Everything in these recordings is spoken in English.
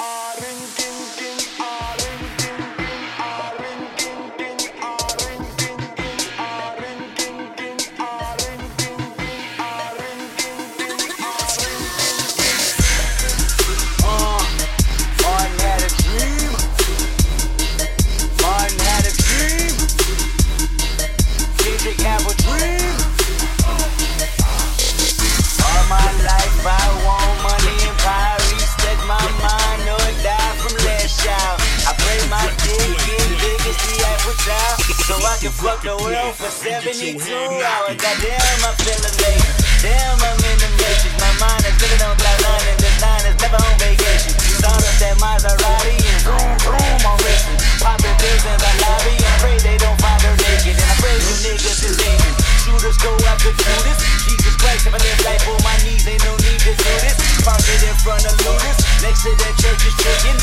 Arrange. with y'all. So I can fuck the world for 72 hours. Goddamn, I'm feeling late. Damn, I'm in the matrix. My mind is living on cloud nine, and this nine is never on vacation. Start up that Maserati and boom, boom, I'm racing. Popping pills in the lobby, I pray they don't find her naked. And I pray you niggas is aiming. Shooters go after shooters. Jesus Christ, if I live life on my knees, ain't no need to do this. Park it in front of looters. Next to that church is chicken.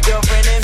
girlfriend and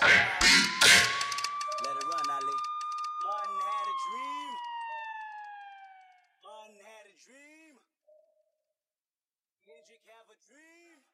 Let it run, Ali. Martin had a dream. Martin had a dream. Kendrick have a dream.